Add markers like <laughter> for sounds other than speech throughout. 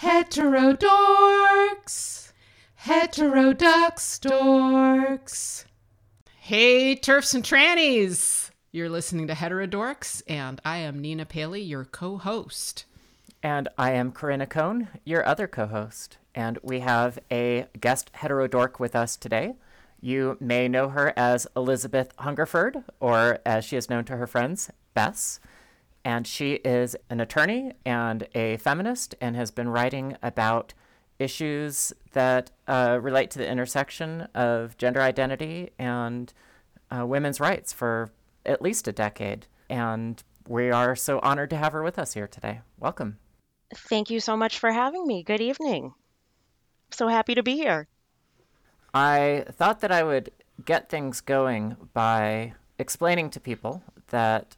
Heterodorx. Heteroducks dorks. Hey, turfs and trannies. You're listening to Heterodorx, and I am Nina Paley, your co host. And I am Corinna Cohn, your other co host. And we have a guest heterodork with us today. You may know her as Elizabeth Hungerford, or as she is known to her friends, Bess. And she is an attorney and a feminist and has been writing about issues that uh, relate to the intersection of gender identity and uh, women's rights for at least a decade. And we are so honored to have her with us here today. Welcome. Thank you so much for having me. Good evening. So happy to be here. I thought that I would get things going by explaining to people that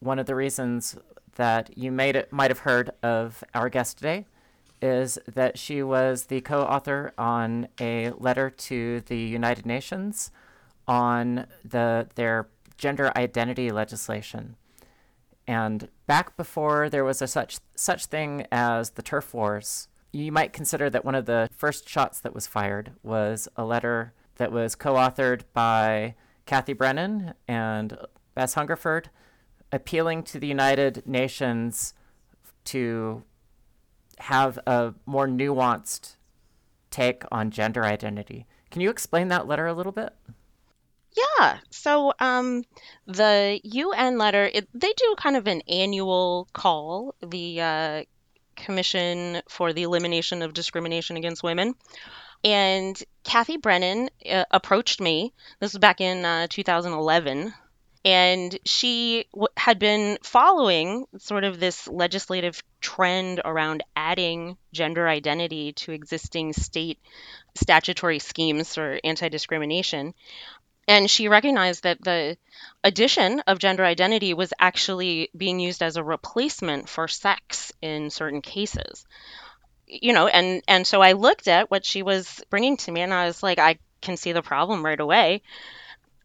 one of the reasons that you made it, might have heard of our guest today is that she was the co-author on a letter to the United Nations on the their gender identity legislation. And back before there was a such such thing as the turf wars, you might consider that one of the first shots that was fired was a letter that was co-authored by Cathy Brennan and Bess Hungerford appealing to the United Nations to have a more nuanced take on gender identity. Can you explain that letter a little bit? Yeah. So um, the UN letter, it, they do kind of an annual call, the uh, Commission for the Elimination of Discrimination Against Women. And Cathy Brennan uh, approached me. This was back in uh, 2011 and she w- had been following sort of this legislative trend around adding gender identity to existing state statutory schemes for anti discrimination. And she recognized that the addition of gender identity was actually being used as a replacement for sex in certain cases. You know, and, and so I looked at what she was bringing to me and I was like, I can see the problem right away.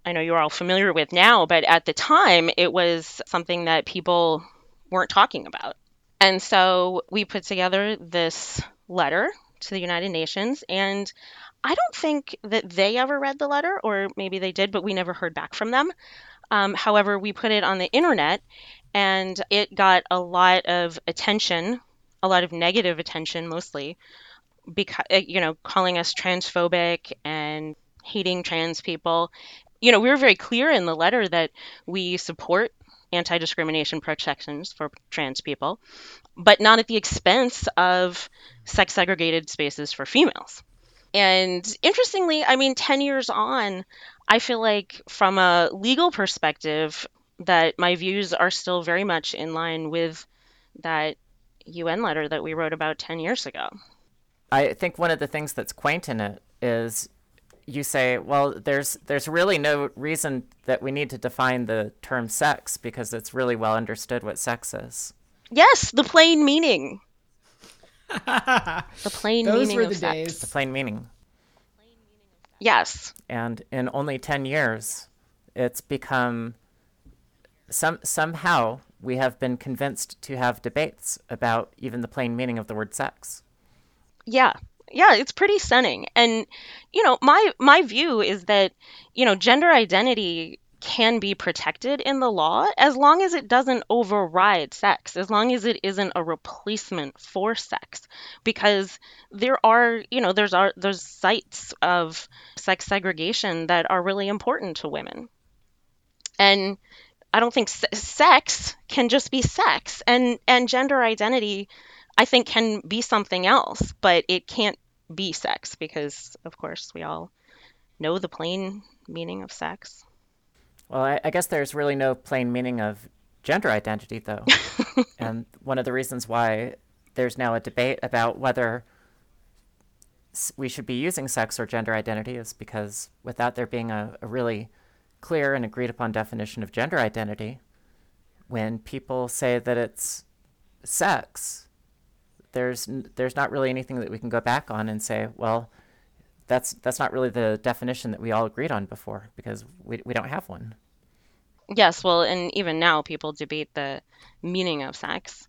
I know you're all familiar with now, but at the time it was something that people weren't talking about. And so we put together this letter to the United Nations, and I don't think that they ever read the letter, or maybe they did, but we never heard back from them. Um, however, we put it on the internet, and it got a lot of attention, a lot of negative attention mostly, because you know, calling us transphobic and hating trans people you know, we were very clear in the letter that we support anti discrimination protections for trans people, but not at the expense of sex segregated spaces for females. And interestingly, I mean, 10 years on, I feel like from a legal perspective, that my views are still very much in line with that UN letter that we wrote about 10 years ago. I think one of the things that's quaint in it is you say, well, there's there's really no reason that we need to define the term sex because it's really well understood what sex is. Yes, the plain meaning. <laughs> the plain Those meaning were of the sex. days. The plain meaning. Yes. And in only 10 years, it's become some somehow we have been convinced to have debates about even the plain meaning of the word sex. Yeah. Yeah, it's pretty stunning. And you know, my my view is that, you know, gender identity can be protected in the law as long as it doesn't override sex, as long as it isn't a replacement for sex. Because there are, you know, there's are there's sites of sex segregation that are really important to women. And I don't think se- sex can just be sex and and gender identity I think can be something else, but it can't be sex because of course we all know the plain meaning of sex. Well, I, I guess there's really no plain meaning of gender identity, though. <laughs> and one of the reasons why there's now a debate about whether we should be using sex or gender identity is because without there being a, a really clear and agreed upon definition of gender identity, when people say that it's sex, there's there's not really anything that we can go back on and say, well, that's that's not really the definition that we all agreed on before because we we don't have one. Yes, well, and even now people debate the meaning of sex.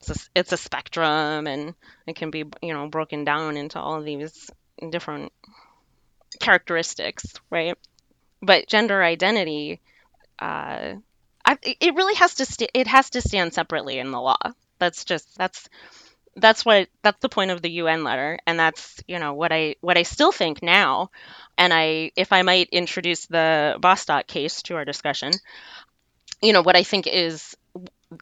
it's a, it's a spectrum and it can be you know broken down into all these different characteristics right but gender identity uh, I, it really has to st- it has to stand separately in the law that's just that's that's what that's the point of the UN letter and that's you know what I what I still think now and I if I might introduce the Bostock case to our discussion you know what I think is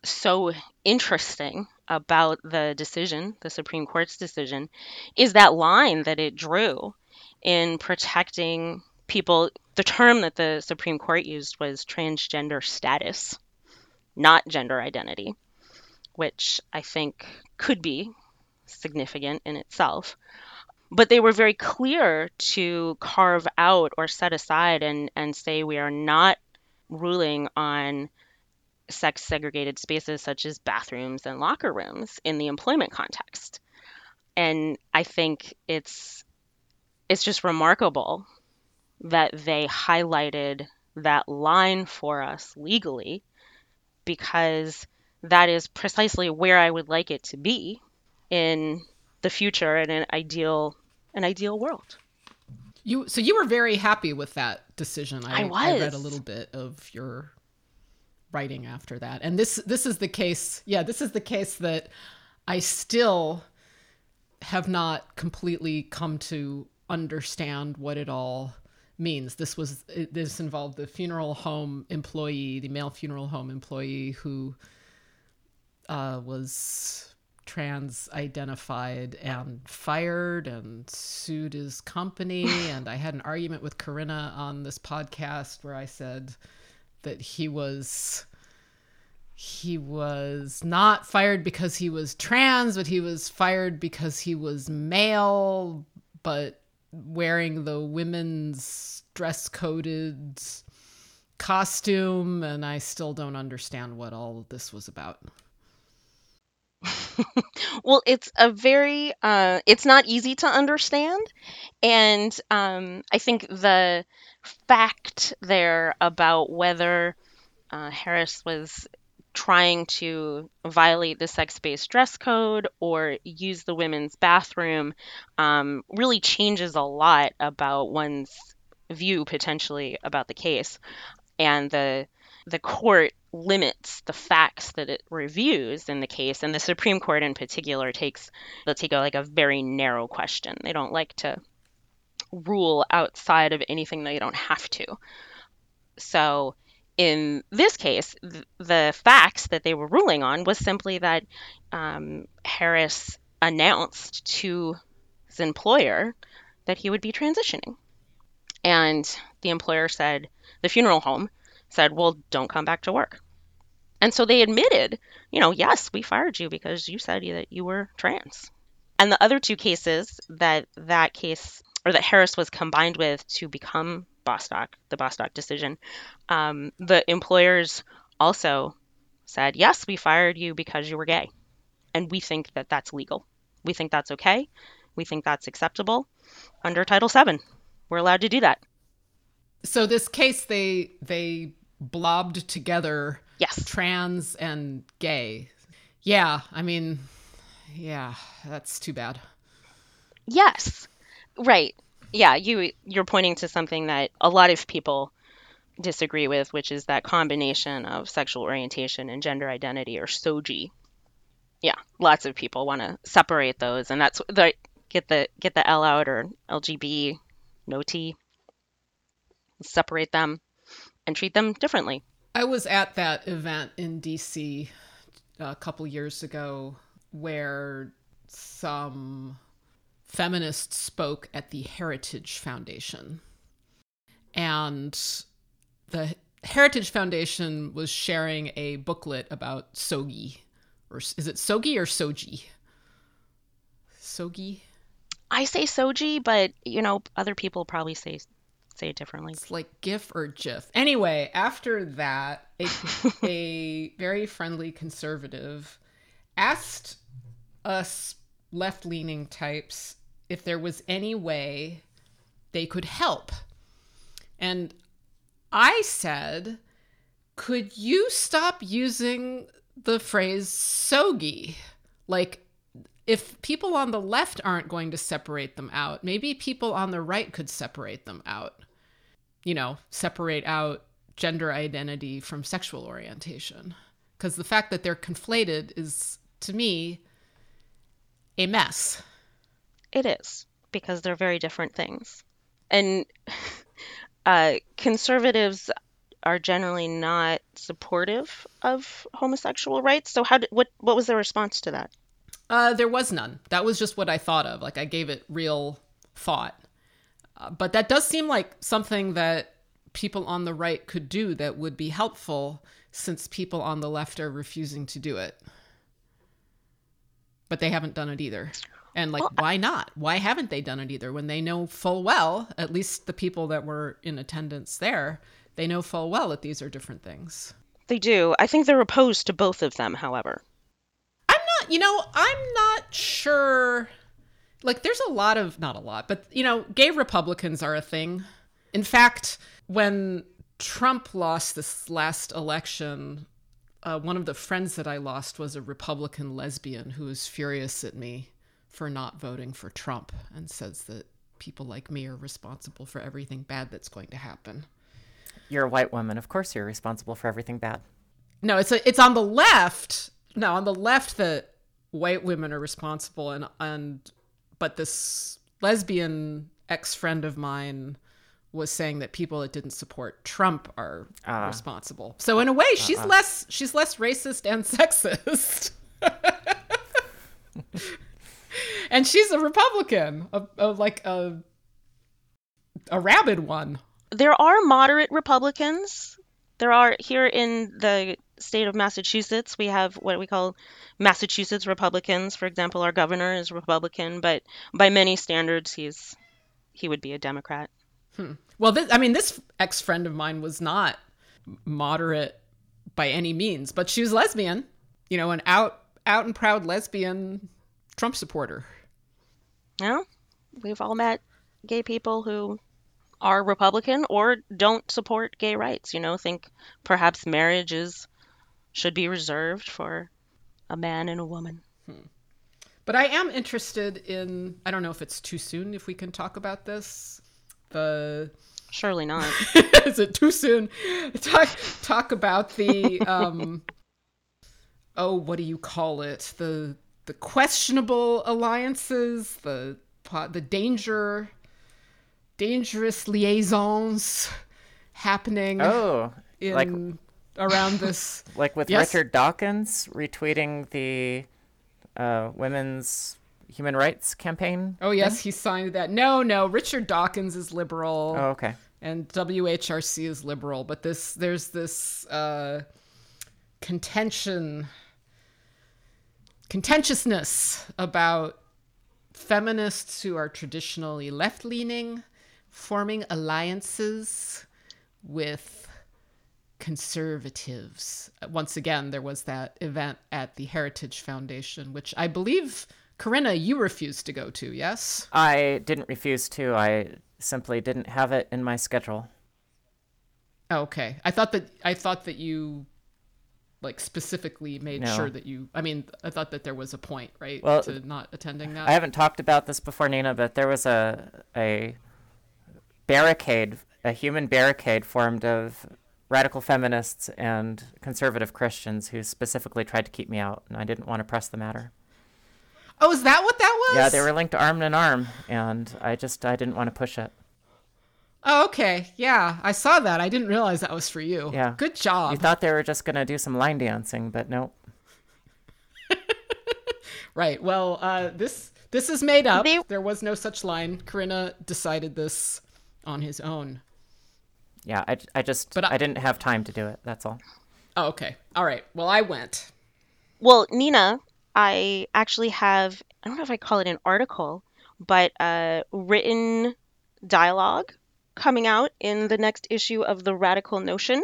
so interesting about the decision, the Supreme Court's decision, is that line that it drew in protecting people. The term that the Supreme Court used was transgender status, not gender identity, which I think could be significant in itself. But they were very clear to carve out or set aside and, and say we are not ruling on sex segregated spaces such as bathrooms and locker rooms in the employment context. And I think it's it's just remarkable that they highlighted that line for us legally because that is precisely where I would like it to be in the future in an ideal an ideal world. You so you were very happy with that decision. I, I was. I read a little bit of your writing after that. And this this is the case. Yeah, this is the case that I still have not completely come to understand what it all means. This was this involved the funeral home employee, the male funeral home employee who uh, was trans identified and fired and sued his company. <laughs> and I had an argument with Corinna on this podcast where I said that he was he was not fired because he was trans, but he was fired because he was male, but wearing the women's dress coded costume. And I still don't understand what all of this was about. <laughs> well, it's a very, uh, it's not easy to understand. And um, I think the fact there about whether uh, Harris was trying to violate the sex based dress code or use the women's bathroom um, really changes a lot about one's view potentially about the case. And the the court limits the facts that it reviews in the case and the supreme court in particular takes they'll take a, like a very narrow question they don't like to rule outside of anything that they don't have to. So in this case, th- the facts that they were ruling on was simply that um, Harris announced to his employer that he would be transitioning. And the employer said, the funeral home said, well, don't come back to work. And so they admitted, you know, yes, we fired you because you said that you were trans. And the other two cases that that case or that Harris was combined with to become Bostock, the Bostock decision, um, the employers also said, yes, we fired you because you were gay. And we think that that's legal. We think that's okay. We think that's acceptable under Title VII. We're allowed to do that. So this case, they they blobbed together. Yes. Trans and gay. Yeah, I mean, yeah, that's too bad. Yes. Right. Yeah, you you're pointing to something that a lot of people disagree with, which is that combination of sexual orientation and gender identity or soji Yeah, lots of people want to separate those, and that's the get the get the L out or LGB, no T. Separate them and treat them differently. I was at that event in DC uh, a couple years ago where some feminists spoke at the Heritage Foundation. And the Heritage Foundation was sharing a booklet about Sogi. Or is it Sogi or Soji? Sogi? I say Soji, but you know, other people probably say say it differently. It's like GIF or GIF. Anyway, after that, a, <laughs> a very friendly conservative asked us left leaning types if there was any way they could help. And I said, could you stop using the phrase sogi? Like, if people on the left aren't going to separate them out, maybe people on the right could separate them out. You know, separate out gender identity from sexual orientation. Because the fact that they're conflated is, to me, a mess. It is, because they're very different things. And <laughs> uh, conservatives are generally not supportive of homosexual rights. So how did, what what was the response to that? Uh, there was none. That was just what I thought of. Like I gave it real thought. Uh, but that does seem like something that people on the right could do that would be helpful since people on the left are refusing to do it. But they haven't done it either. And like, Well, why not? Why haven't they done it either when they know full well, at least the people that were in attendance there, they know full well that these are different things. They do. I think they're opposed to both of them, however. I'm not, you know, I'm not sure. Like, there's a lot of, not a lot, but, you know, gay Republicans are a thing. In fact, when Trump lost this last election, uh, one of the friends that I lost was a Republican lesbian who was furious at me for not voting for Trump and says that people like me are responsible for everything bad that's going to happen. You're a white woman. Of course, you're responsible for everything bad. No, it's a, it's on the left. No, on the left that white women are responsible, and and but this lesbian ex friend of mine was saying that people that didn't support Trump are Ah. responsible. So in a way, she's less she's less racist and <laughs> sexist. <laughs> and she's a Republican, a, a, like a a rabid one. There are moderate Republicans. There are here in the state of Massachusetts, we have what we call Massachusetts Republicans. For example, our governor is Republican, but by many standards, he's he would be a Democrat. Hmm. Well, this, I mean, this ex friend of mine was not moderate by any means, but she was lesbian, you know, an out out and proud lesbian Trump supporter. Yeah, we've all met gay people who are Republican or don't support gay rights. You know, think perhaps marriage is should be reserved for a man and a woman. But I am interested in. I don't know if it's too soon if we can talk about this. The Surely not. <laughs> is it too soon? Talk talk about the <laughs> um. Oh, what do you call it? The the questionable alliances, the the danger, dangerous liaisons happening Oh, in like around this. <laughs> like with Yes. Richard Dawkins retweeting the uh, women's human rights campaign. Oh yes, he signed that. No, no, Richard Dawkins is liberal. Oh, okay. and WHRC is liberal, but this there's this uh, contention, contentiousness about feminists who are traditionally left leaning forming alliances with conservatives. Once again, there was that event at the Heritage Foundation, which I believe, Corinna, you refused to go to, yes? I didn't refuse to. I simply didn't have it in my schedule. Oh, okay. I thought that I thought that you like specifically made No. sure that you I mean, I thought that there was a point, right? Well, to not attending that. I haven't talked about this before, Nina, but there was a a barricade, a human barricade formed of radical feminists and conservative Christians who specifically tried to keep me out, and I didn't want to press the matter. oh, is that what that was? Yeah, they were linked arm in arm, and I just I didn't want to push it. Oh, okay. Yeah, I saw that. I didn't realize that was for you. Yeah. Good job. You thought they were just gonna do some line dancing, but nope. <laughs> right. Well, uh this this is made up. They- There was no such line. Corinna decided this on his own. Yeah, I, I just But I- I didn't have time to do it. That's all. Oh, okay. All right. Well, I went. Well, Nina, I actually have, I don't know if I call it an article, but a written dialogue coming out in the next issue of The Radical Notion.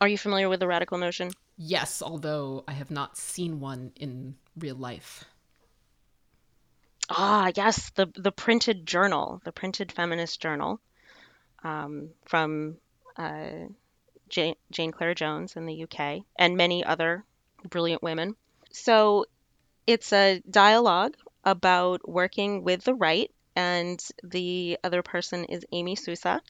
Are you familiar with The Radical Notion? Yes, although I have not seen one in real life. Ah, yes, the the printed journal, the printed feminist journal um, from uh, Jane, Jane Clare Jones in the UK and many other brilliant women. So It's a dialogue about working with the right, and the other person is Amy Sousa,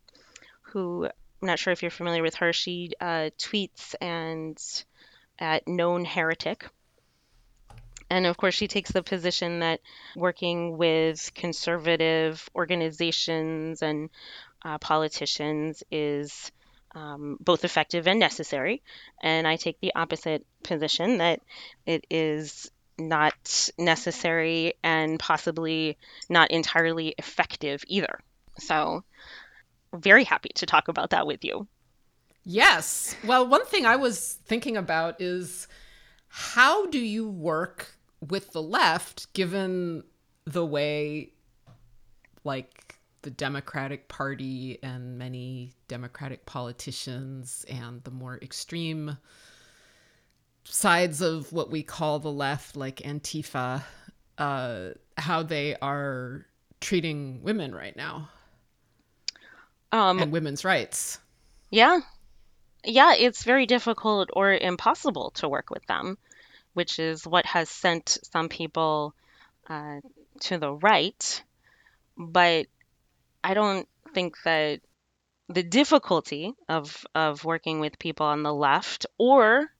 who I'm not sure if you're familiar with her. She uh, tweets and at known heretic. And of course, she takes the position that working with conservative organizations and uh, politicians is um, both effective and necessary. And I take the opposite position that it is not necessary and possibly not entirely effective either. So, very happy to talk about that with you. Yes. Well, one thing I was thinking about is how do you work with the left given the way like the Democratic Party and many Democratic politicians and the more extreme sides of what we call the left, like Antifa, uh, how they are treating women right now Um, and women's rights. Yeah. Yeah, it's very difficult or impossible to work with them, which is what has sent some people uh, to the right. But I don't think that the difficulty of of working with people on the left or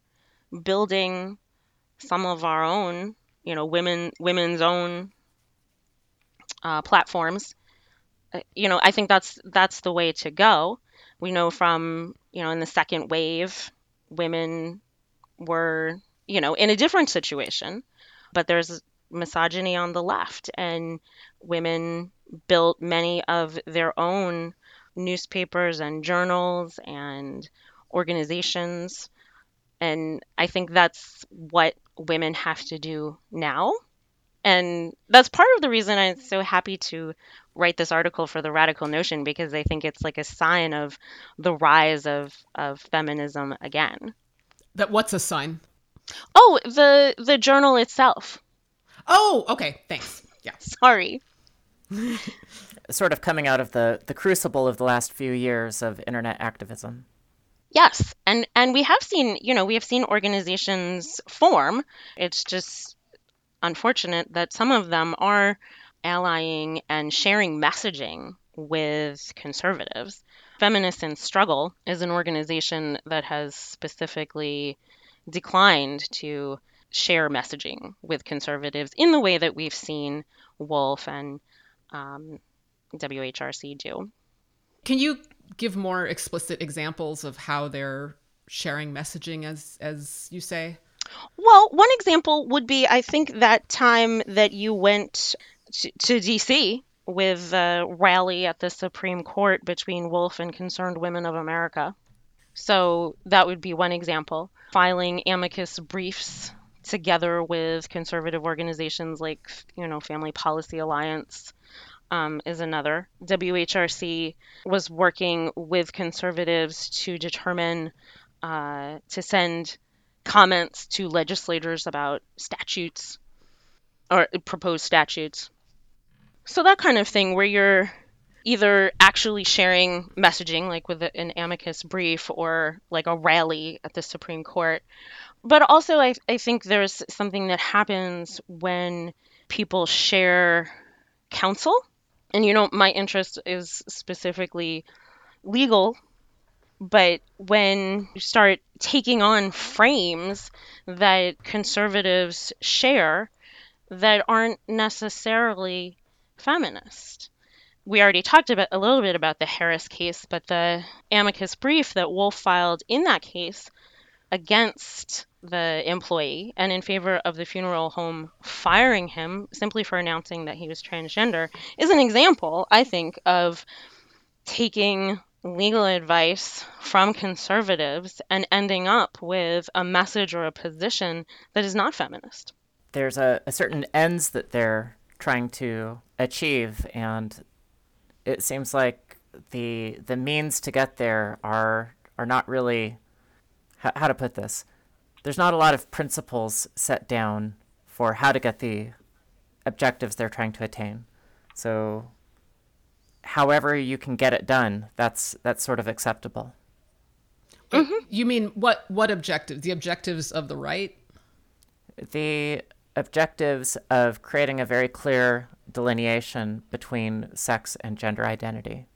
building some of our own, you know, women women's own uh, platforms, uh, you know, I think that's that's the way to go. We know from, you know, in the second wave, women were, you know, in a different situation, but there's misogyny on the left, and women built many of their own newspapers and journals and organizations. And I think that's what women have to do now. And that's part of the reason I'm so happy to write this article for the Radical Notion because I think it's like a sign of the rise of, of feminism again. That what's a sign? Oh, the the journal itself. Oh, okay. Thanks. Yeah. Sorry. <laughs> Sort of coming out of the, the crucible of the last few years of internet activism. Yes, and and we have seen, you know, we have seen organizations form. It's just unfortunate that some of them are allying and sharing messaging with conservatives. Feminists in Struggle is an organization that has specifically declined to share messaging with conservatives in the way that we've seen Wolf and um, WHRC do. Can you give more explicit examples of how they're sharing messaging as as you say? Well, one example would be I think that time that you went to, to DC with a rally at the Supreme Court between Wolf and Concerned Women of America. So that would be one example. Filing amicus briefs together with conservative organizations like, you know, Family Policy Alliance um, is another. WHRC was working with conservatives to determine uh, to send comments to legislators about statutes or proposed statutes. So that kind of thing where you're either actually sharing messaging like with an amicus brief or like a rally at the Supreme Court. But also I, I think there's something that happens when people share counsel. And you know, my interest is specifically legal but when you start taking on frames that conservatives share that aren't necessarily feminist. We already talked about a little bit about the Harris case, but the amicus brief that Wolf filed in that case against the employee and in favor of the funeral home firing him simply for announcing that he was transgender is an example, I think, of taking legal advice from conservatives and ending up with a message or a position that is not feminist. There's a, a certain ends that they're trying to achieve, and it seems like the the means to get there are are not really how, how to put this. There's not a lot of principles set down for how to get the objectives they're trying to attain. So however you can get it done, that's that's sort of acceptable. Mm-hmm. You mean what what objectives? The objectives of the right? The objectives of creating a very clear delineation between sex and gender identity.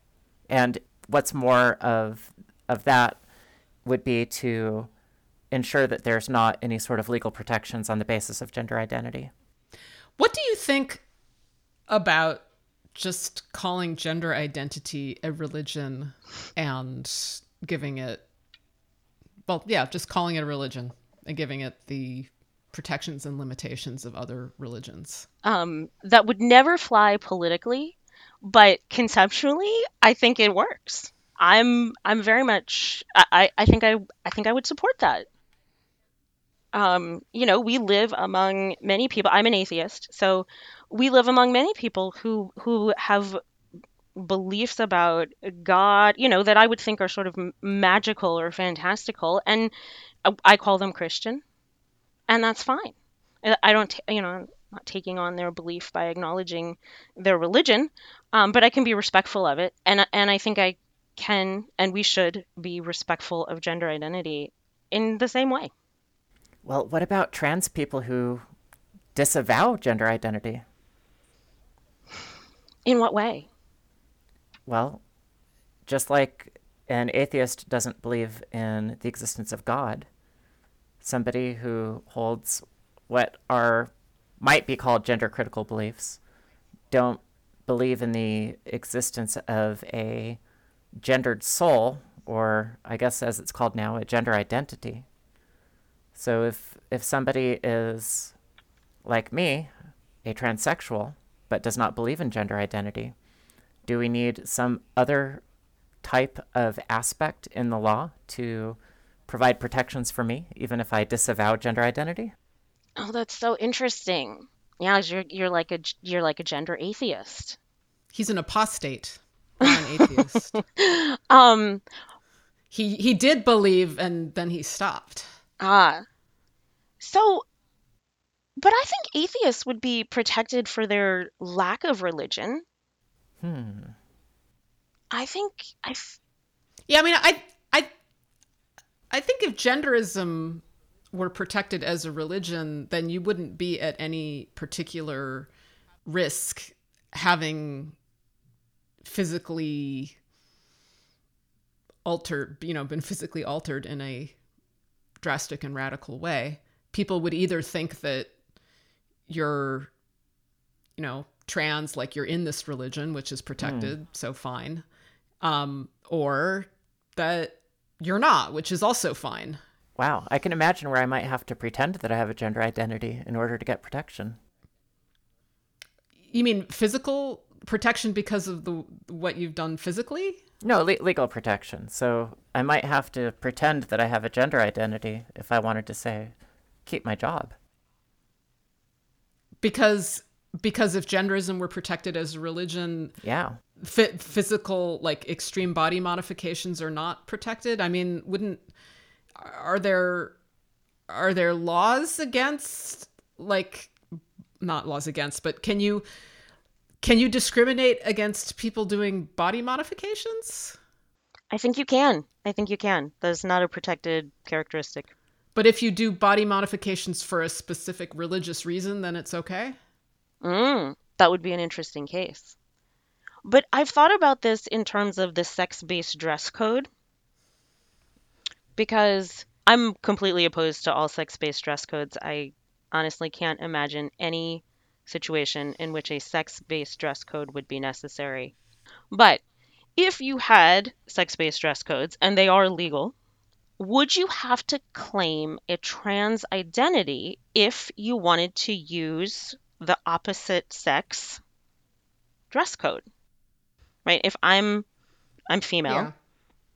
And what's more of of that would be to ensure that there's not any sort of legal protections on the basis of gender identity. What do you think about just calling gender identity a religion and giving it well, yeah, just calling it a religion and giving it the protections and limitations of other religions. Um, that would never fly politically, but conceptually, I think it works. I'm I'm very much I, I think I I think I would support that. Um, you know, we live among many people. I'm an atheist, so we live among many people who who have beliefs about God, you know, that I would think are sort of magical or fantastical, and I call them Christian, and that's fine. I don't, you know, I'm not taking on their belief by acknowledging their religion, um, but I can be respectful of it, and and I think I can and we should be respectful of gender identity in the same way. Well, what about trans people who disavow gender identity? In what way? Well, just like an atheist doesn't believe in the existence of God, somebody who holds what are might be called gender critical beliefs don't believe in the existence of a gendered soul or I guess as it's called now a gender identity. So if if somebody is like me, a transsexual, but does not believe in gender identity, do we need some other type of aspect in the law to provide protections for me, even if I disavow gender identity? Oh, that's so interesting. Yeah, you're you're like a you're like a gender atheist. He's an apostate, not an atheist. <laughs> um, he he did believe, and then he stopped. Ah, so, but I think atheists would be protected for their lack of religion. Hmm. I think I. Yeah, I mean, I, I, I think if genderism were protected as a religion, then you wouldn't be at any particular risk having physically altered, you know, been physically altered in a drastic and radical way. People would either think that you're, you know, trans like you're in this religion which is protected mm. so fine um, or that you're not which is also fine. Wow. I can imagine where i might have to pretend that i have a gender identity in order to get protection. You mean physical protection because of the what you've done physically? No le- legal protection. So i might have to pretend that i have a gender identity if i wanted to say keep my job because because if genderism were protected as a religion, yeah, f- physical like extreme body modifications are not protected. I mean, wouldn't are there are there laws against like not laws against, but can you can you discriminate against people doing body modifications? I think you can. I think you can. That's not a protected characteristic. But if you do body modifications for a specific religious reason, then it's okay? Mm, that would be an interesting case. But I've thought about this in terms of the sex based dress code because I'm completely opposed to all sex based dress codes. I honestly can't imagine any situation in which a sex based dress code would be necessary. But if you had sex based dress codes and they are legal, would you have to claim a trans identity if you wanted to use the opposite sex dress code. Right? If I'm I'm female yeah.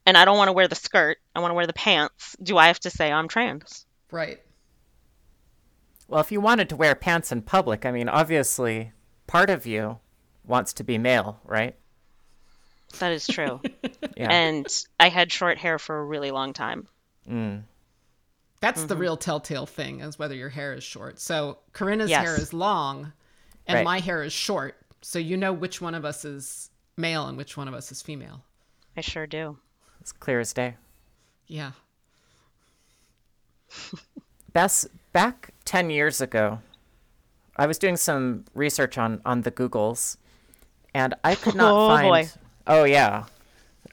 and I don't want to wear the skirt, I want to wear the pants, do I have to say I'm trans? Right. Well, if you wanted to wear pants in public, I mean, obviously part of you wants to be male, right? That is true. <laughs> yeah. And I had short hair for a really long time. Mm. That's mm-hmm. the real telltale thing is whether your hair is short. So Corinna's yes. hair is long and right. my hair is short. So you know which one of us is male and which one of us is female. I sure do. It's clear as day. Yeah. <laughs> Bess, back 10 years ago, I was doing some research on on the Googles, and I could not Oh, find. boy. Oh yeah,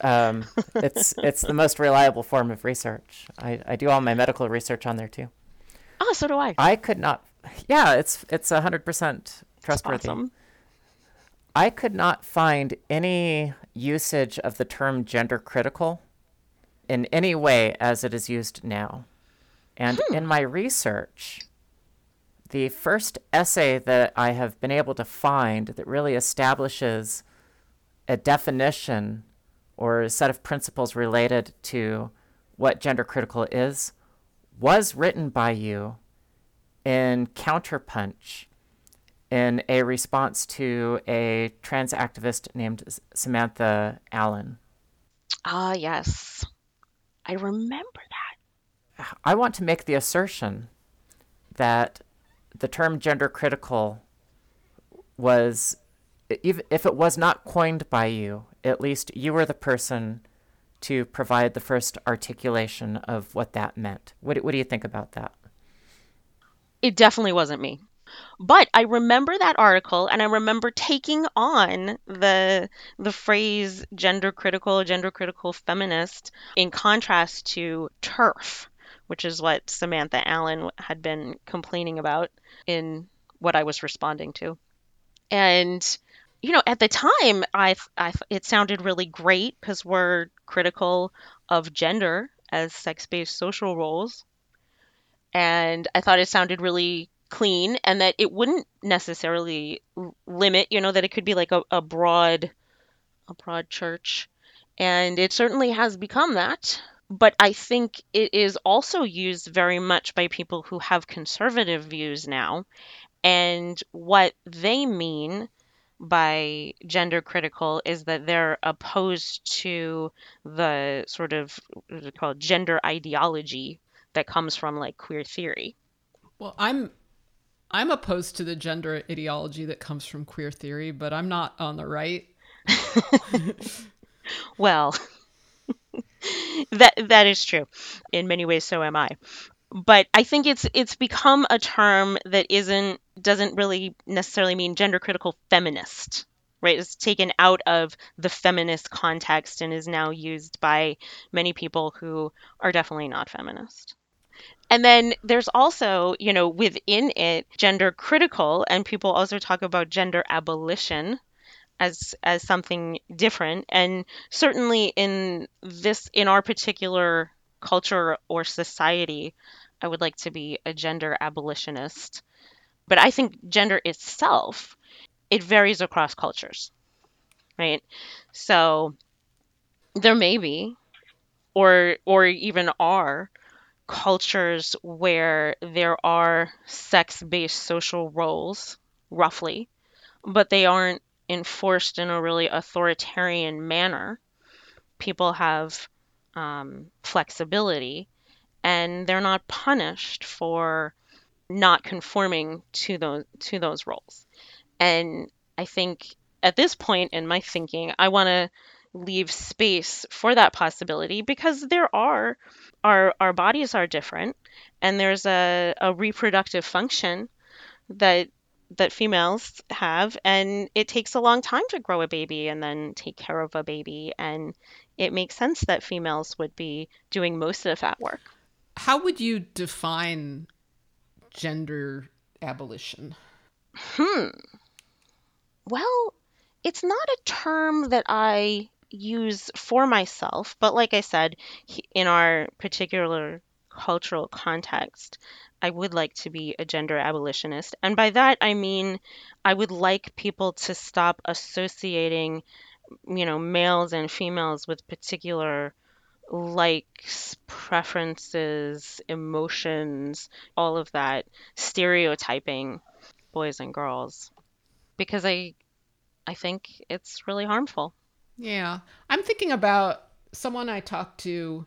um, it's <laughs> it's the most reliable form of research. I, I do all my medical research on there too. Oh, so do I. I could not. Yeah, it's it's a hundred percent trustworthy. Awesome. I could not find any usage of the term gender critical in any way as it is used now. And in my research, the first essay that I have been able to find that really establishes a definition or a set of principles related to what gender critical is was written by you in Counterpunch in a response to a trans activist named Samantha Allen. Ah, yes. I remember that. I want to make the assertion that the term gender critical was, if, if it was not coined by you, at least you were the person to provide the first articulation of what that meant. What, what do you think about that? It definitely wasn't me. But I remember that article and I remember taking on the the phrase gender critical, gender critical feminist in contrast to turf, which is what Samantha Allen had been complaining about in what I was responding to. And you know, at the time, I, I it sounded really great because we're critical of gender as sex-based social roles, and I thought it sounded really clean, and that it wouldn't necessarily limit, you know, that it could be like a, a broad, a broad church, and it certainly has become that. But I think it is also used very much by people who have conservative views now, and what they mean by gender critical is that they're opposed to the sort of what is it called gender ideology that comes from like queer theory. Well, I'm I'm opposed to the gender ideology that comes from queer theory, but I'm not on the right. <laughs> Well, <laughs> that that is true. In many ways so am I. But I think it's it's become a term that isn't doesn't really necessarily mean gender critical feminist. Right? It's taken out of the feminist context and is now used by many people who are definitely not feminist. And then there's also, you know, within it, gender critical, and people also talk about gender abolition as as something different. And certainly in this, in our particular culture or society, I would like to be a gender abolitionist. But I think gender itself, it varies across cultures, right? So there may be, or or even are cultures where there are sex-based social roles, roughly, but they aren't enforced in a really authoritarian manner. People have um, flexibility, and they're not punished for not conforming to those to those roles. And I think at this point in my thinking, I want to leave space for that possibility because there are our our bodies are different and there's a, a reproductive function that that females have and it takes a long time to grow a baby and then take care of a baby and it makes sense that females would be doing most of that work How would you define gender abolition? Hmm. Well, it's not a term that I use for myself, but like I said, in our particular cultural context, I would like to be a gender abolitionist. And by that, I mean I would like people to stop associating, you know, males and females with particular likes, preferences, emotions, all of that stereotyping boys and girls because I I think it's really harmful. Yeah. I'm thinking about someone I talked to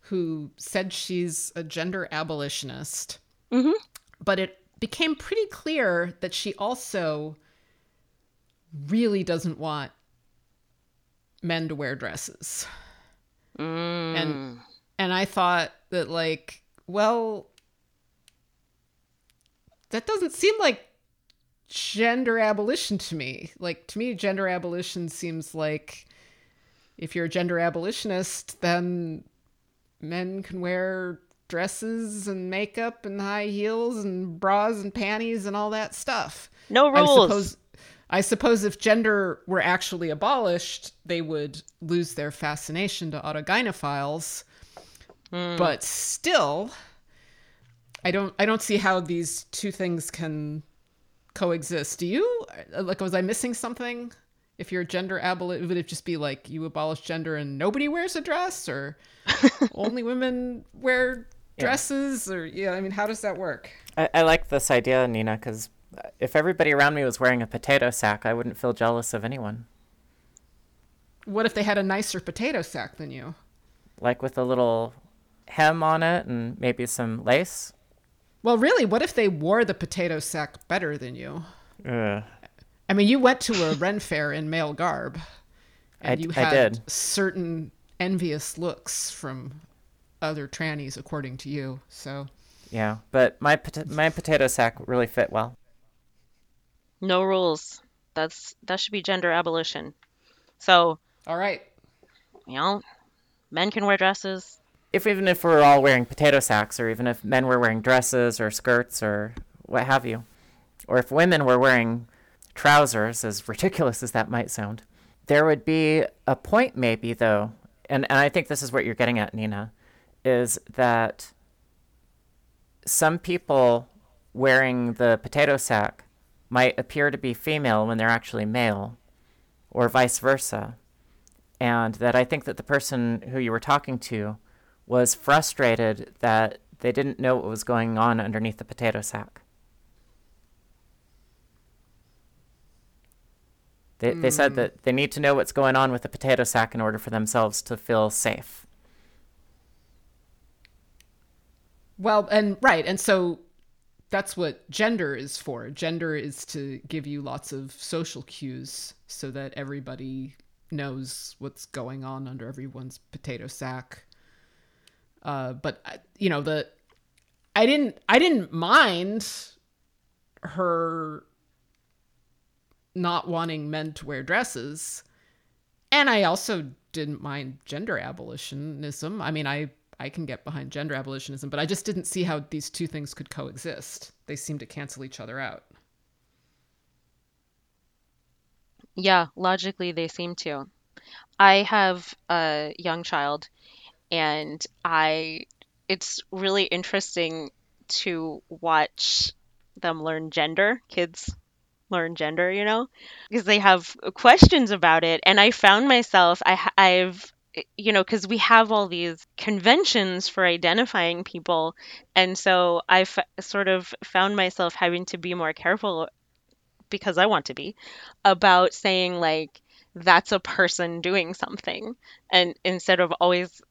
who said she's a gender abolitionist. Mhm. But it became pretty clear that she also really doesn't want men to wear dresses. Mm. And and I thought that like, well, that doesn't seem like gender abolition to me. Like to me, gender abolition seems like if you're a gender abolitionist, then men can wear dresses and makeup and high heels and bras and panties and all that stuff. No I rules. Suppose I suppose if gender were actually abolished, they would lose their fascination to autogynephiles. Hmm. But still, I don't I don't see how these two things can coexist. Do you? Uh, like was I missing something? If you're gender abolition, would it just be like you abolish gender and nobody wears a dress or <laughs> only women wear dresses or yeah, I mean how does that work? I, I like this idea, Nina, because if everybody around me was wearing a potato sack, I wouldn't feel jealous of anyone. What if they had a nicer potato sack than you? Like with a little hem on it and maybe some lace. Well, really, what if they wore the potato sack better than you? Ugh. I mean, you went to a Ren fair in male garb, and d- you I had certain envious looks from other trannies, according to you. So, Yeah, but my pot- my potato sack really fit well. No rules. That's that should be gender abolition. So, all right, you know, men can wear dresses. If even if we're all wearing potato sacks, or even if men were wearing dresses or skirts or what have you, or if women were wearing trousers, as ridiculous as that might sound, there would be a point maybe though, and, and I think this is what you're getting at, Nina, is that some people wearing the potato sack might appear to be female when they're actually male, or vice versa. And that I think that the person who you were talking to was frustrated that they didn't know what was going on underneath the potato sack. They, they said hmm. that they need to know what's going on with the potato sack in order for themselves to feel safe. well, and right, and so that's what gender is for. Gender is to give you lots of social cues so that everybody knows what's going on under everyone's potato sack. Uh, but you know the I didn't I didn't mind her not wanting men to wear dresses. And I also didn't mind gender abolitionism. I mean, I I can get behind gender abolitionism, but I just didn't see how these two things could coexist. They seem to cancel each other out. Yeah, logically they seem to. I have a young child and I it's really interesting to watch them learn gender, kids learn gender, you know, because they have questions about it and I found myself I I've you know, because we have all these conventions for identifying people. And so I've sort of found myself having to be more careful because I want to be about saying, like, that's a person doing something. And instead of always,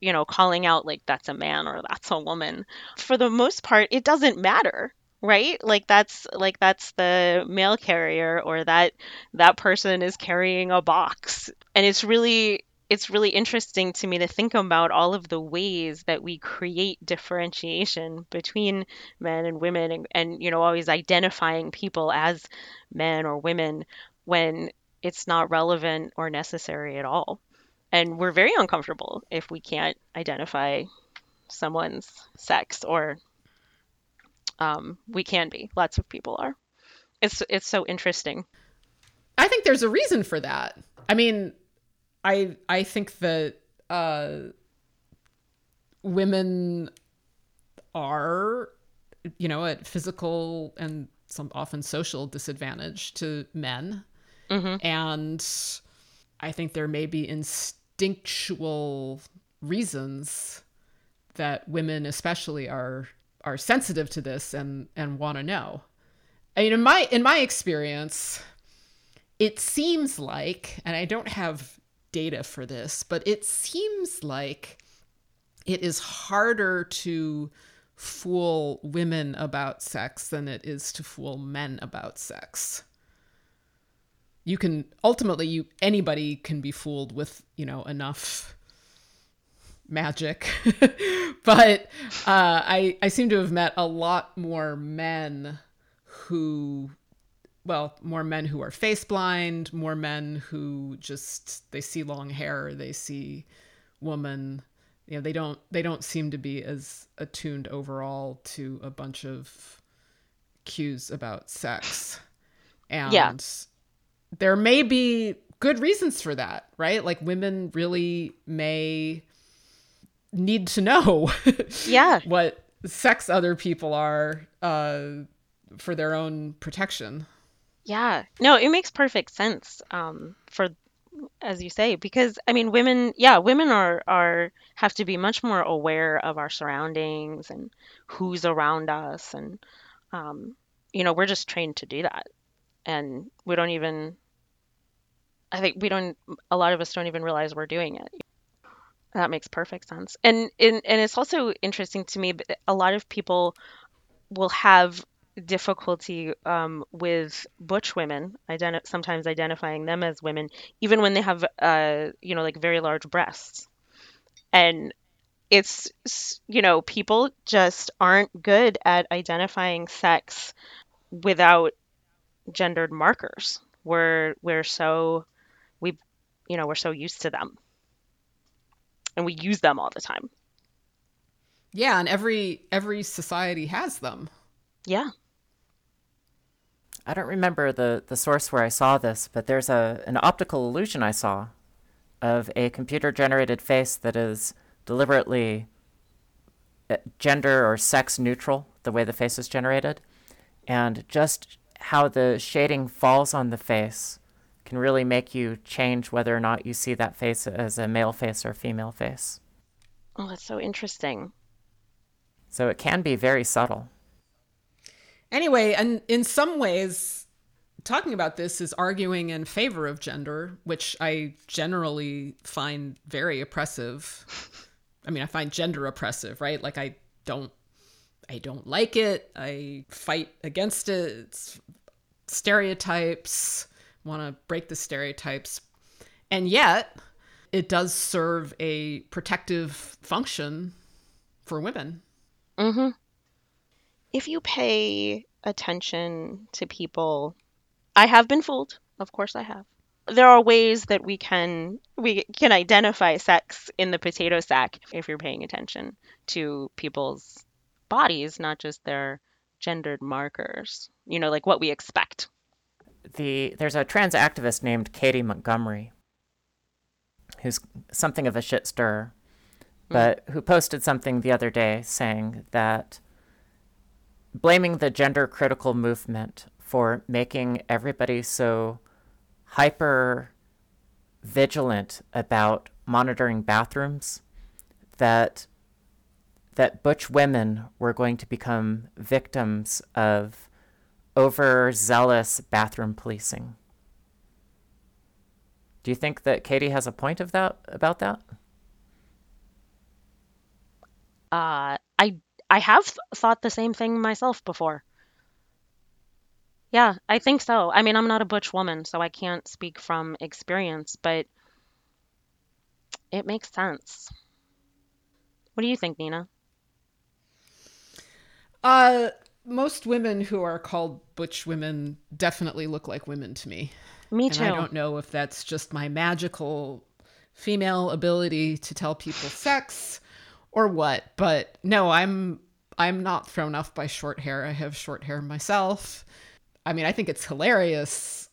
you know, calling out, like, that's a man or that's a woman. For the most part, it doesn't matter. Right? Like that's like that's the mail carrier or that that person is carrying a box. And it's really it's really interesting to me to think about all of the ways that we create differentiation between men and women and, and you know always identifying people as men or women when it's not relevant or necessary at all. And we're very uncomfortable if we can't identify someone's sex or um, we can be. Lots of people are. It's it's so interesting. I think there's a reason for that. I mean, I I think that uh, women are, you know, at physical and some often social disadvantage to men, and I think there may be instinctual reasons that women, especially, are are sensitive to this and and want to know. I mean, in my in my experience, it seems like, and I don't have data for this, but it seems like it is harder to fool women about sex than it is to fool men about sex. You can ultimately you anybody can be fooled with, you know, enough magic. <laughs> but uh, I I seem to have met a lot more men who well, more men who are face blind, more men who just they see long hair, they see woman. You know, they don't they don't seem to be as attuned overall to a bunch of cues about sex. And Yeah. there may be good reasons for that, right? Like women really may need to know <laughs> Yeah. what sex other people are uh, for their own protection. Yeah. No, it makes perfect sense. Um, for as you say, because I mean, women, yeah, women are are have to be much more aware of our surroundings and who's around us, and um, you know, we're just trained to do that, and we don't even. I think we don't. A lot of us don't even realize we're doing it. That makes perfect sense, and and and it's also interesting to me. A lot of people will have difficulty um, with butch women, identi- sometimes identifying them as women, even when they have, uh, you know, like very large breasts. And it's, you know, people just aren't good at identifying sex without gendered markers. We're we're so we, you know, we're so used to them, and we use them all the time. Yeah, and every every society has them. Yeah. I don't remember the, the source where I saw this, but there's a an optical illusion I saw of a computer generated face that is deliberately uh, gender or sex neutral, the way the face is generated, and just how the shading falls on the face can really make you change whether or not you see that face as a male face or a female face. Oh, that's so interesting. So it can be very subtle. Anyway, and in some ways, talking about this is arguing in favor of gender, which I generally find very oppressive. I mean, I find gender oppressive, right? Like I don't I don't like it. I fight against it. It's stereotypes, want to break the stereotypes. And yet, it does serve a protective function for women. hmm If you pay attention to people, I have been fooled. Of course, I have. There are ways that we can we can identify sex in the potato sack if you're paying attention to people's bodies, not just their gendered markers. You know, like what we expect. the there's a trans activist named Katie Montgomerie who's something of a shit stirrer, mm-hmm. but who posted something the other day saying that blaming the gender critical movement for making everybody so hyper vigilant about monitoring bathrooms that that butch women were going to become victims of overzealous bathroom policing. Do you think that Katie has a point of that about that? Uh, I I have th- thought the same thing myself before. Yeah, I think so. I mean, I'm not a butch woman, so I can't speak from experience, but it makes sense. What do you think, Nina? Uh, most women who are called butch women definitely look like women to me. Me And too. I don't know if that's just my magical female ability to tell people sex or what, but no, I'm I'm not thrown off by short hair. I have short hair myself. I mean, I think it's hilarious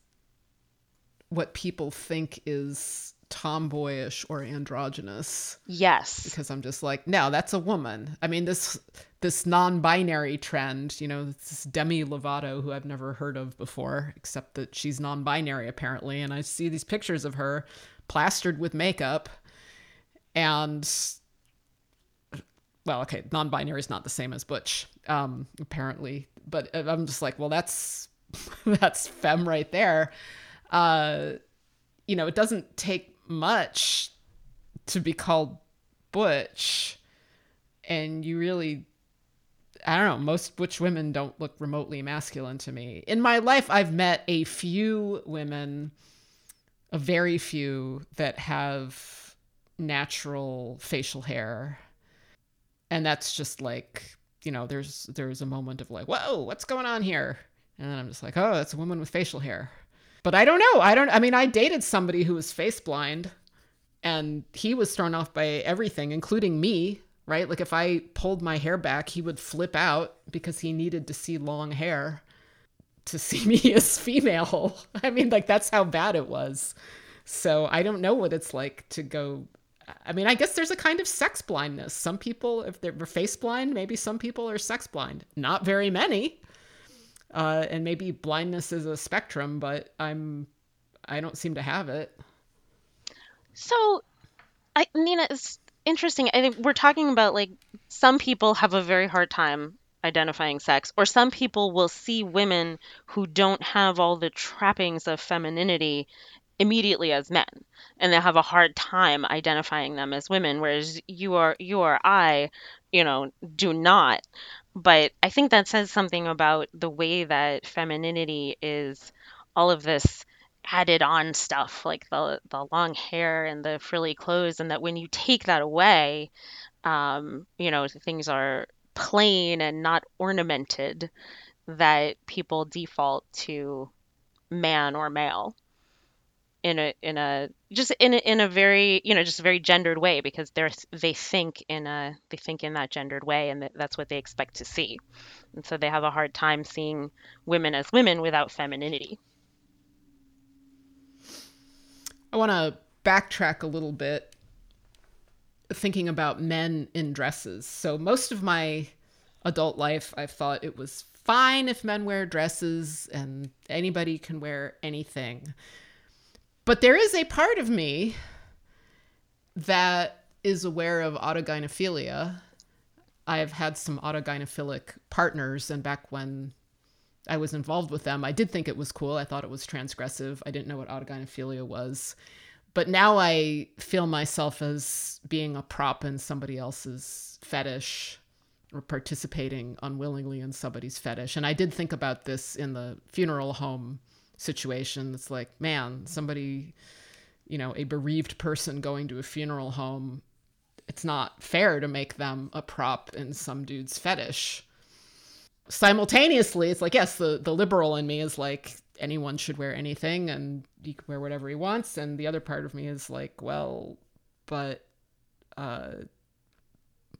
what people think is tomboyish or androgynous Yes. because I'm just like, no, that's a woman. I mean, this this non-binary trend, you know, this Demi Lovato, who I've never heard of before, except that she's non-binary apparently, and I see these pictures of her plastered with makeup, and well, okay, non-binary is not the same as butch, um, apparently, but I'm just like, well, that's <laughs> that's femme right there. Uh, you know, it doesn't take much to be called butch and you really I don't know, most butch women don't look remotely masculine to me. In my life I've met a few women, a very few that have natural facial hair. And that's just like, you know, there's there's a moment of like, "Whoa, what's going on here?" And then I'm just like, oh, that's a woman with facial hair. But I don't know. I don't, I mean, I dated somebody who was face blind and he was thrown off by everything, including me, right? Like if I pulled my hair back, he would flip out because he needed to see long hair to <laughs> see me as female. <laughs> I mean, like that's how bad it was. So I don't know what it's like to go. I mean, I guess there's a kind of sex blindness. Some people, if they're face blind, maybe some people are sex blind. Not very many. Uh, and maybe blindness is a spectrum, but I'm, I don't seem to have it. So, I Nina, it's interesting. I think we're talking about like some people have a very hard time identifying sex, or some people will see women who don't have all the trappings of femininity immediately as men and they have a hard time identifying them as women whereas you are you or I you know do not. But I think that says something about the way that femininity is all of this added on stuff like the the long hair and the frilly clothes and that when you take that away um, you know things are plain and not ornamented that people default to man or male in a in a just in a, in a very you know just a very gendered way because they're they think in a they think in that gendered way and that's what they expect to see and so they have a hard time seeing women as women without femininity I want to backtrack a little bit, thinking about men in dresses. So, most of my adult life, I've thought it was fine if men wear dresses and anybody can wear anything. But there is a part of me that is aware of autogynephilia. I've had some autogynephilic partners, and back when I was involved with them. I did think it was cool. I thought it was transgressive. I didn't know what autogynephilia was. But now I feel myself as being a prop in somebody else's fetish or participating unwillingly in somebody's fetish. And I did think about this in the funeral home situation. It's like, man, somebody, you know, a bereaved person going to a funeral home, it's not fair to make them a prop in some dude's fetish simultaneously it's like yes the the liberal in me is like anyone should wear anything and he can wear whatever he wants and the other part of me is like well but uh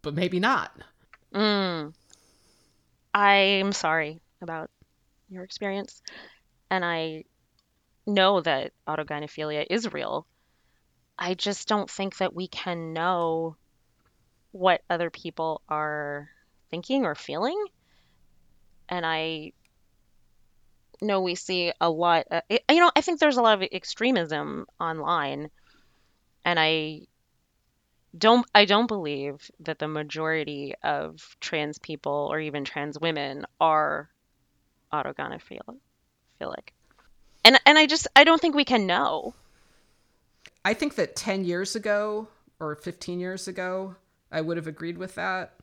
but maybe not mm. i'm sorry about your experience and i know that autogynephilia is real i just don't think that we can know what other people are thinking or feeling and I know we see a lot. Uh, you know, I think there's a lot of extremism online, and I don't I don't believe that the majority of trans people or even trans women are autogynephilic. And and I just I don't think we can know. I think that 10 years ago or 15 years ago I would have agreed with that.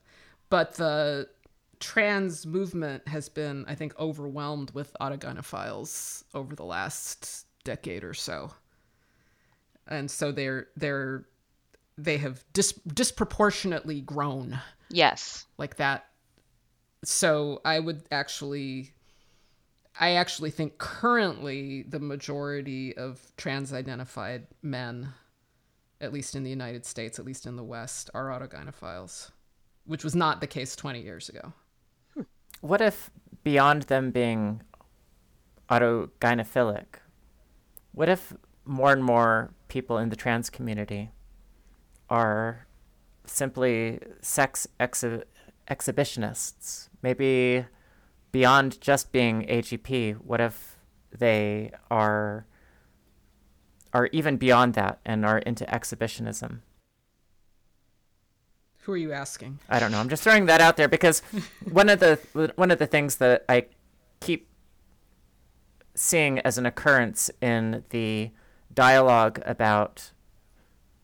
But the trans movement has been, I think, overwhelmed with autogynephiles over the last decade or so, and so they're they're they have dis- disproportionately grown. Yes, like that. So I would actually, I actually think currently the majority of trans-identified men, at least in the United States, at least in the West, are autogynephiles, which was not the case 20 years ago. What if beyond them being autogynephilic, what if more and more people in the trans community are simply sex exhi- exhibitionists? Maybe beyond just being AGP, what if they are are even beyond that and are into exhibitionism? Who are you asking? I don't know. I'm just throwing that out there because <laughs> one of the one of the things that I keep seeing as an occurrence in the dialogue about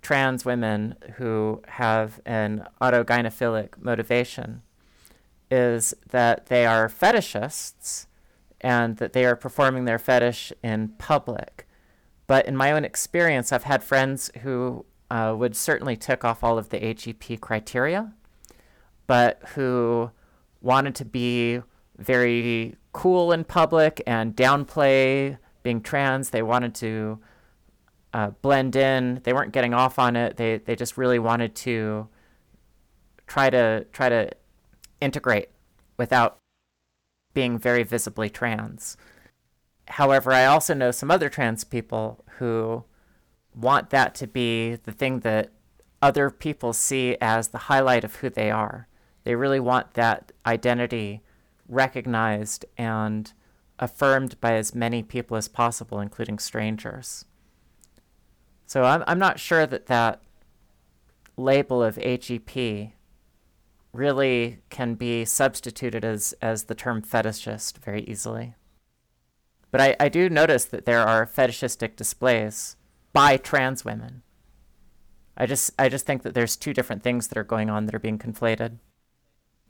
trans women who have an autogynephilic motivation is that they are fetishists and that they are performing their fetish in public. But in my own experience, I've had friends who uh, would certainly tick off all of the AGP criteria, but who wanted to be very cool in public and downplay being trans. They wanted to uh, blend in. They weren't getting off on it. They they just really wanted to try to try to integrate without being very visibly trans. However, I also know some other trans people who want that to be the thing that other people see as the highlight of who they are. They really want that identity recognized and affirmed by as many people as possible, including strangers. So I'm, I'm not sure that that label of AGP really can be substituted as, as the term fetishist very easily. But I, I do notice that there are fetishistic displays by trans women. I just I just think that there's two different things that are going on that are being conflated.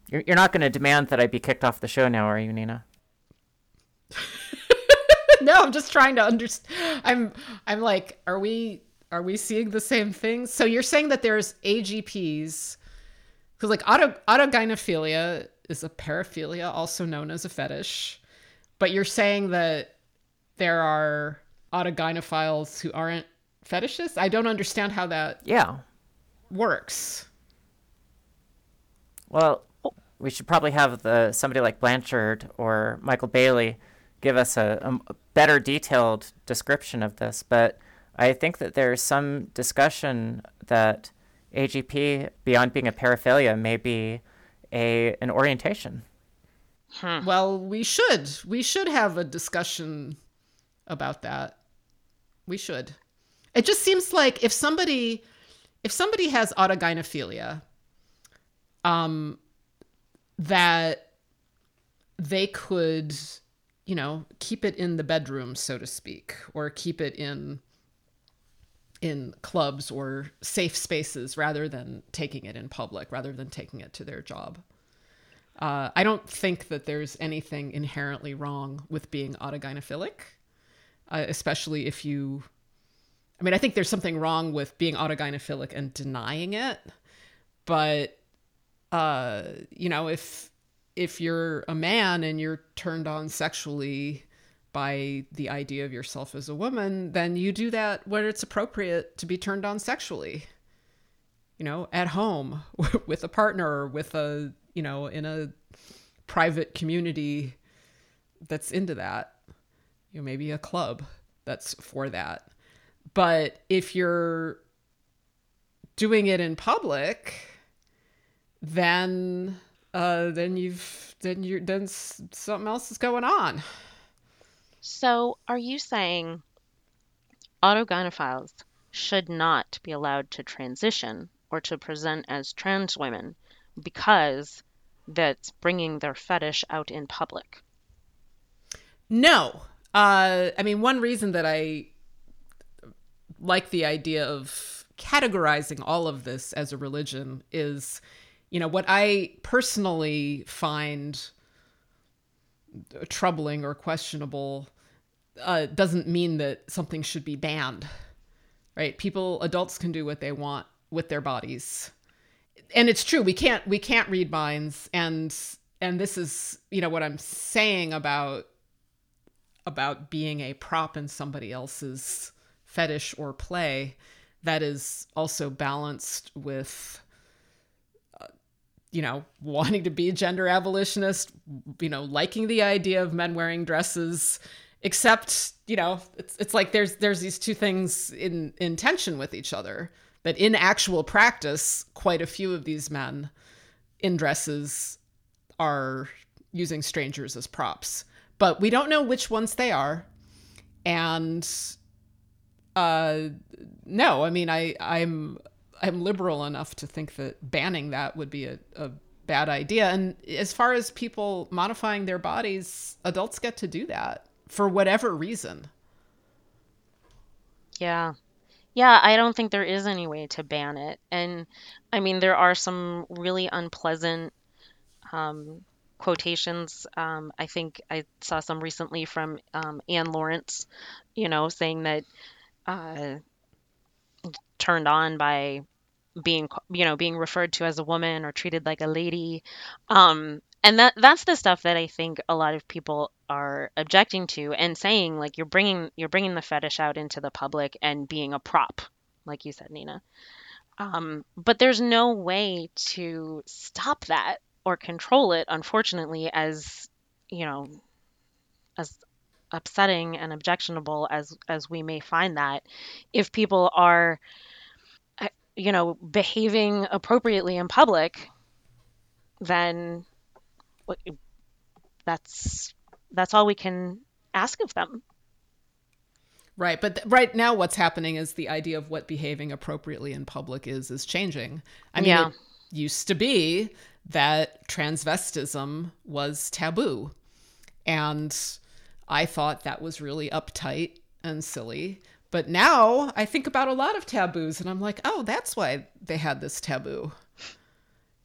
You're you're not going to demand that I be kicked off the show now, are you, Nina? <laughs> no, I'm just trying to understand. I'm I'm like, are we are we seeing the same things? So you're saying that there's AGPs because like auto autogynephilia is a paraphilia, also known as a fetish, but you're saying that there are autogynephiles who aren't fetishists. I don't understand how that Yeah. works. Well, we should probably have the somebody like Blanchard or Michael Bailey give us a, a better detailed description of this. But I think that there's some discussion that AGP, beyond being a paraphilia, may be a an orientation. Well, we should. We should have a discussion about that. We should. It just seems like if somebody if somebody has autogynephilia, um that they could, you know, keep it in the bedroom, so to speak, or keep it in in clubs or safe spaces rather than taking it in public, rather than taking it to their job. Uh, I don't think that there's anything inherently wrong with being autogynephilic, uh, especially if you. I mean, I think there's something wrong with being autogynephilic and denying it, but uh, you know, if if you're a man and you're turned on sexually by the idea of yourself as a woman, then you do that when it's appropriate to be turned on sexually. You know, at home <laughs> with a partner, with a you know, in a private community that's into that. You know, maybe a club that's for that. But if you're doing it in public, then uh then you've then you're then something else is going on. So, are you saying autogynephiles should not be allowed to transition or to present as trans women because that's bringing their fetish out in public? No. Uh, I mean, one reason that I like the idea of categorizing all of this as a religion is, you know, what I personally find troubling or questionable uh, doesn't mean that something should be banned, right? People, adults can do what they want with their bodies and it's true we can't we can't read minds and and this is you know what i'm saying about about being a prop in somebody else's fetish or play that is also balanced with uh, you know <laughs> wanting to be a gender abolitionist you know liking the idea of men wearing dresses except you know it's it's like there's there's these two things in in tension with each other that in actual practice, quite a few of these men in dresses are using strangers as props. But we don't know which ones they are. And uh no, I mean I I'm I'm liberal enough to think that banning that would be a, a bad idea. And as far as people modifying their bodies, adults get to do that for whatever reason. Yeah. Yeah, I don't think there is any way to ban it. And I mean, there are some really unpleasant um, quotations. Um, I think I saw some recently from um, Anne Lawrence, you know, saying that uh, turned on by being, you know, being referred to as a woman or treated like a lady. Um, and that that's the stuff that I think a lot of people are objecting to and saying like you're bringing you're bringing the fetish out into the public and being a prop, like you said, Nina. Um, but there's no way to stop that or control it, unfortunately, as you know, as upsetting and objectionable as as we may find that, if people are, uh, you know, behaving appropriately in public, then that's that's all we can ask of them. Right, but th- right now, what's happening is the idea of what behaving appropriately in public is is changing. I mean, Yeah. it used to be that transvestism was taboo, and I thought that was really uptight and silly. But now I think about a lot of taboos, and I'm like, oh, that's why they had this taboo.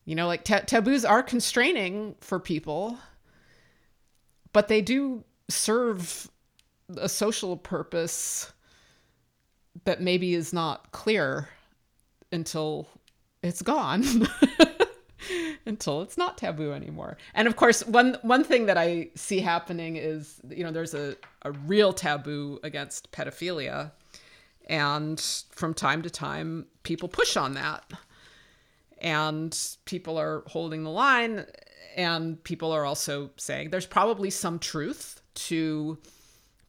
You know, like ta- taboos are constraining for people, but they do serve a social purpose that maybe is not clear until it's gone <laughs> until it's not taboo anymore. And of course one one thing that i see happening is you know there's a, a real taboo against pedophilia and from time to time people push on that and people are holding the line and people are also saying there's probably some truth to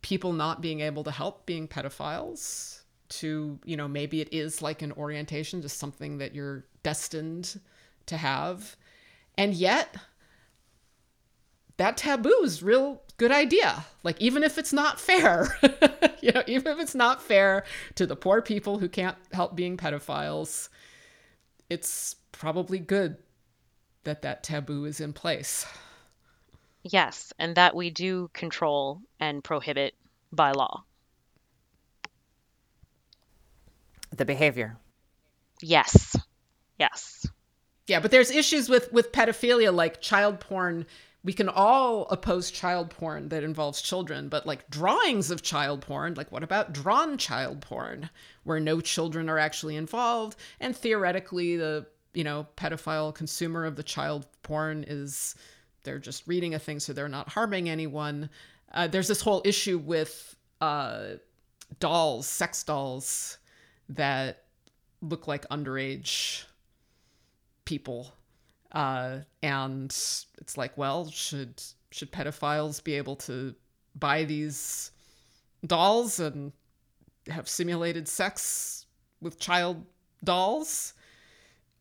people not being able to help being pedophiles to you know maybe it is like an orientation just something that you're destined to have. And yet that taboo is real good idea. Like even if it's not fair <laughs> you know even if it's not fair to the poor people who can't help being pedophiles it's probably good that that taboo is in place Yes, and that we do control and prohibit by law. The behavior. Yes. Yes. Yeah, but there's issues with with pedophilia like child porn. We can all oppose child porn that involves children, but like drawings of child porn, like what about drawn child porn where no children are actually involved and theoretically the, you know, pedophile consumer of the child porn is they're just reading a thing so they're not harming anyone. Uh, there's this whole issue with uh, dolls, sex dolls that look like underage people uh, and it's like well should should pedophiles be able to buy these dolls and have simulated sex with child dolls?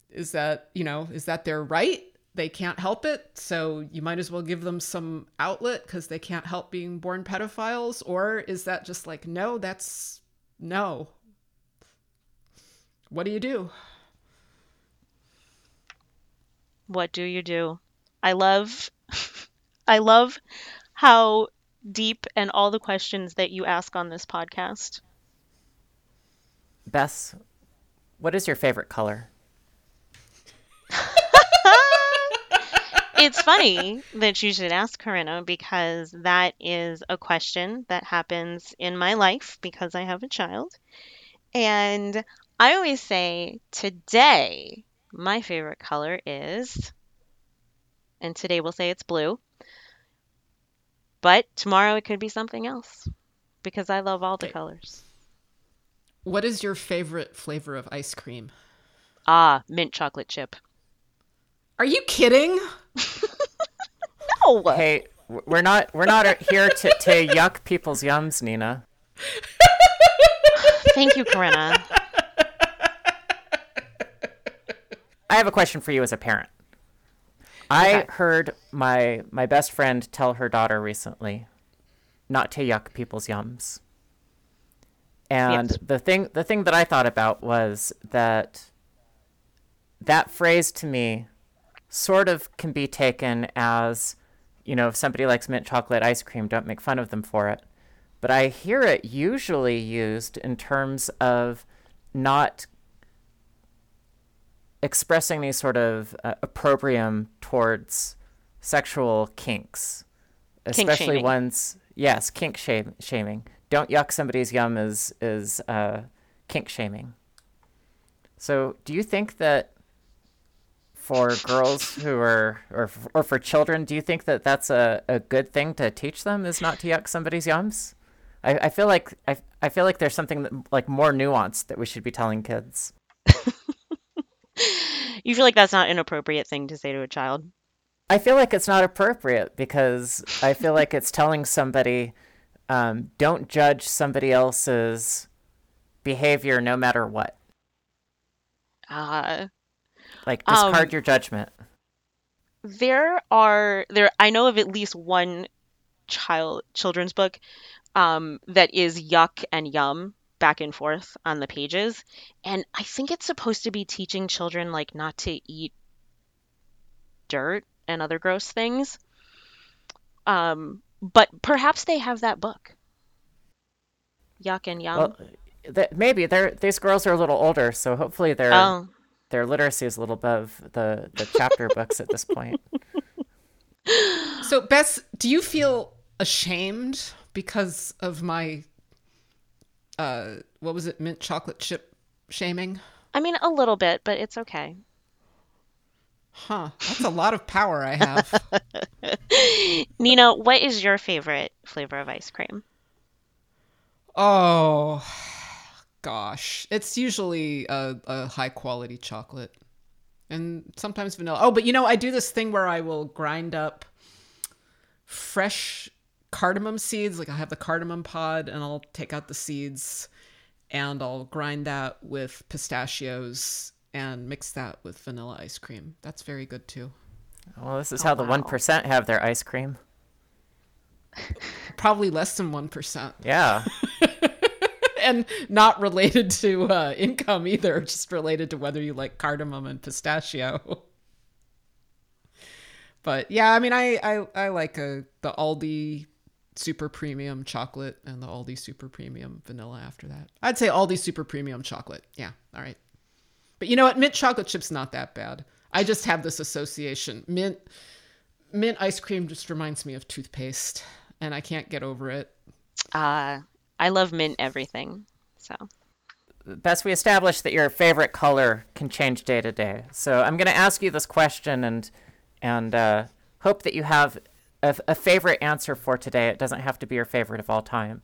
Is that you know is that their right? They can't help it so you might as well give them some outlet because they can't help being born pedophiles? Or is that just like no that's no. What do you do What do you do? I love <laughs> I love how deep and all the questions that you ask on this podcast. Bess, what is your favorite color? It's funny that you should ask Corinna because that is a question that happens in my life because I have a child. And I always say, today, my favorite color is, and today we'll say it's blue, but tomorrow it could be something else because I love all the Wait. colors. What is your favorite flavor of ice cream? Ah, mint chocolate chip. Are you kidding? <laughs> No! Hey, we're not we're not <laughs> here to, to yuck people's yums, Nina. Thank you, Corinna. I have a question for you as a parent. I heard my my best friend tell her daughter recently not to yuck people's yums. And the thing the thing that I thought about was that that phrase to me sort of can be taken as you know, if somebody likes mint chocolate ice cream, don't make fun of them for it. But I hear it usually used in terms of not expressing these sort of uh, opprobrium towards sexual kinks, especially shaming. ones. Yes, kink shame, shaming. Don't yuck somebody's yum is is uh, kink shaming. So, do you think that for girls who are or or for children, do you think that that's a, a good thing to teach them? Is not to yuck somebody's yums? I, I feel like I, I feel like there's something that, like more nuanced that we should be telling kids. <laughs> You feel like that's not an appropriate thing to say to a child? I feel like it's not appropriate because I feel like it's telling somebody, um, don't judge somebody else's behavior no matter what. Uh, Like discard Um, your judgment. there are there I know of at least one child children's book um, that is yuck and yum back and forth on the pages, and I think it's supposed to be teaching children like not to eat dirt and other gross things. Um, but perhaps they have that book. Yuck and yum. Well, th- maybe they're these girls are a little older, so hopefully their oh, their literacy is a little above the the chapter <laughs> books at this point. So, Bess, do you feel ashamed because of my, uh, what was it, mint chocolate chip shaming? I mean a little bit, but it's okay. Huh. That's a lot of power I have. <laughs> Nina, what is your favorite flavor of ice cream? oh, gosh. It's usually a, a high quality chocolate and sometimes vanilla. Oh, but you know, I do this thing where I will grind up fresh cardamom seeds. Like I have the cardamom pod and I'll take out the seeds and I'll grind that with pistachios and mix that with vanilla ice cream. That's very good too. Well, this is Oh, how the wow. one percent have their ice cream. <laughs> Probably less than 1%. Yeah, <laughs> and not related to uh, income either, just related to whether you like cardamom and pistachio. <laughs> but yeah, I mean, I I, I like a, the Aldi super premium chocolate and the Aldi super premium vanilla after that. I'd say Aldi super premium chocolate. Yeah, all right. But you know what? Mint chocolate chip's not that bad. I just have this association. Mint mint ice cream just reminds me of toothpaste, and I can't get over it. Uh, I love mint everything. So, Bess we establish that your favorite color can change day to day. So I'm going to ask you this question and and uh, hope that you have a, a favorite answer for today. It doesn't have to be your favorite of all time.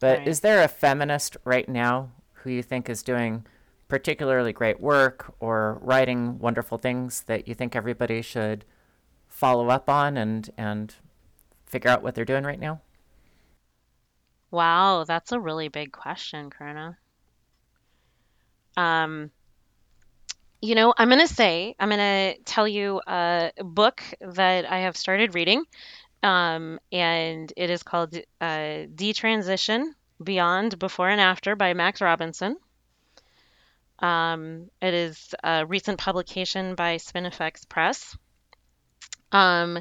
But Right. is there a feminist right now who you think is doing particularly great work or writing wonderful things that you think everybody should follow up on and and figure out what they're doing right now? wow, that's a really big question, Corinna. Um, you know, I'm gonna say, I'm gonna tell you a book that I have started reading, um, and it is called uh, Detransition Beyond, Before and After by Max Robinson. Um, it is a recent publication by Spinifex Press. Um,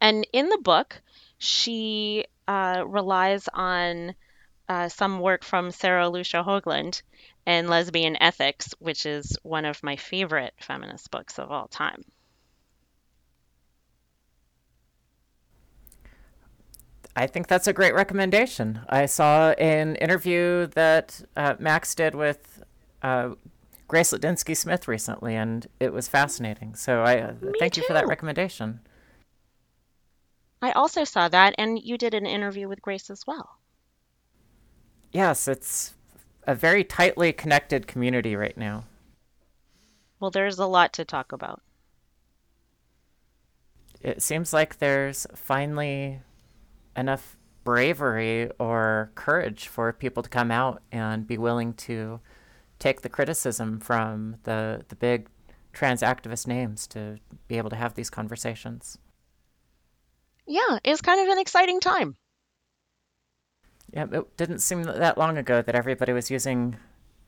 and in the book, she uh, relies on uh, some work from Sarah Lucia Hoagland and Lesbian Ethics, which is one of my favorite feminist books of all time. I think that's a great recommendation. I saw an interview that uh, Max did with uh, Grace Lidinsky Smith recently, and it was fascinating. So I uh, thank you for that too. recommendation. I also saw that, and you did an interview with Grace as well. Yes, it's a very tightly connected community right now. Well, there's a lot to talk about. It seems like there's finally enough bravery or courage for people to come out and be willing to take the criticism from the the big trans activist names to be able to have these conversations. Yeah, it's kind of an exciting time. Yeah, it didn't seem that long ago that everybody was using,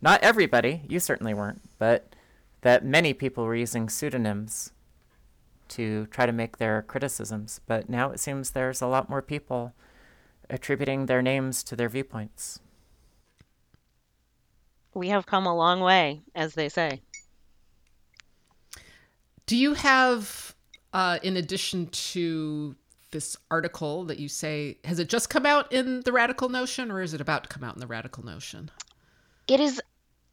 not everybody, you certainly weren't, but that many people were using pseudonyms to try to make their criticisms. But now it seems there's a lot more people attributing their names to their viewpoints. We have come a long way, as they say. Do you have, uh, in addition to this article that you say, has it just come out in the Radical Notion or is it about to come out in the Radical Notion? It is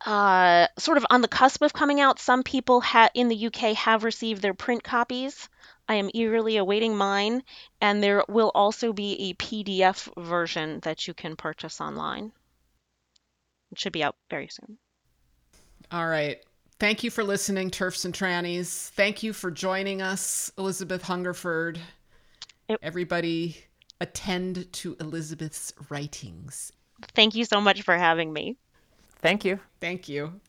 uh, sort of on the cusp of coming out. Some people ha- in the UK have received their print copies. I am eagerly awaiting mine, and there will also be a PDF version that you can purchase online. It should be out very soon. All right. Thank you for listening, TERFs and Trannies. Thank you for joining us, Elizabeth Hungerford. Yep. Everybody, attend to Elizabeth's writings. Thank you so much for having me. Thank you. Thank you.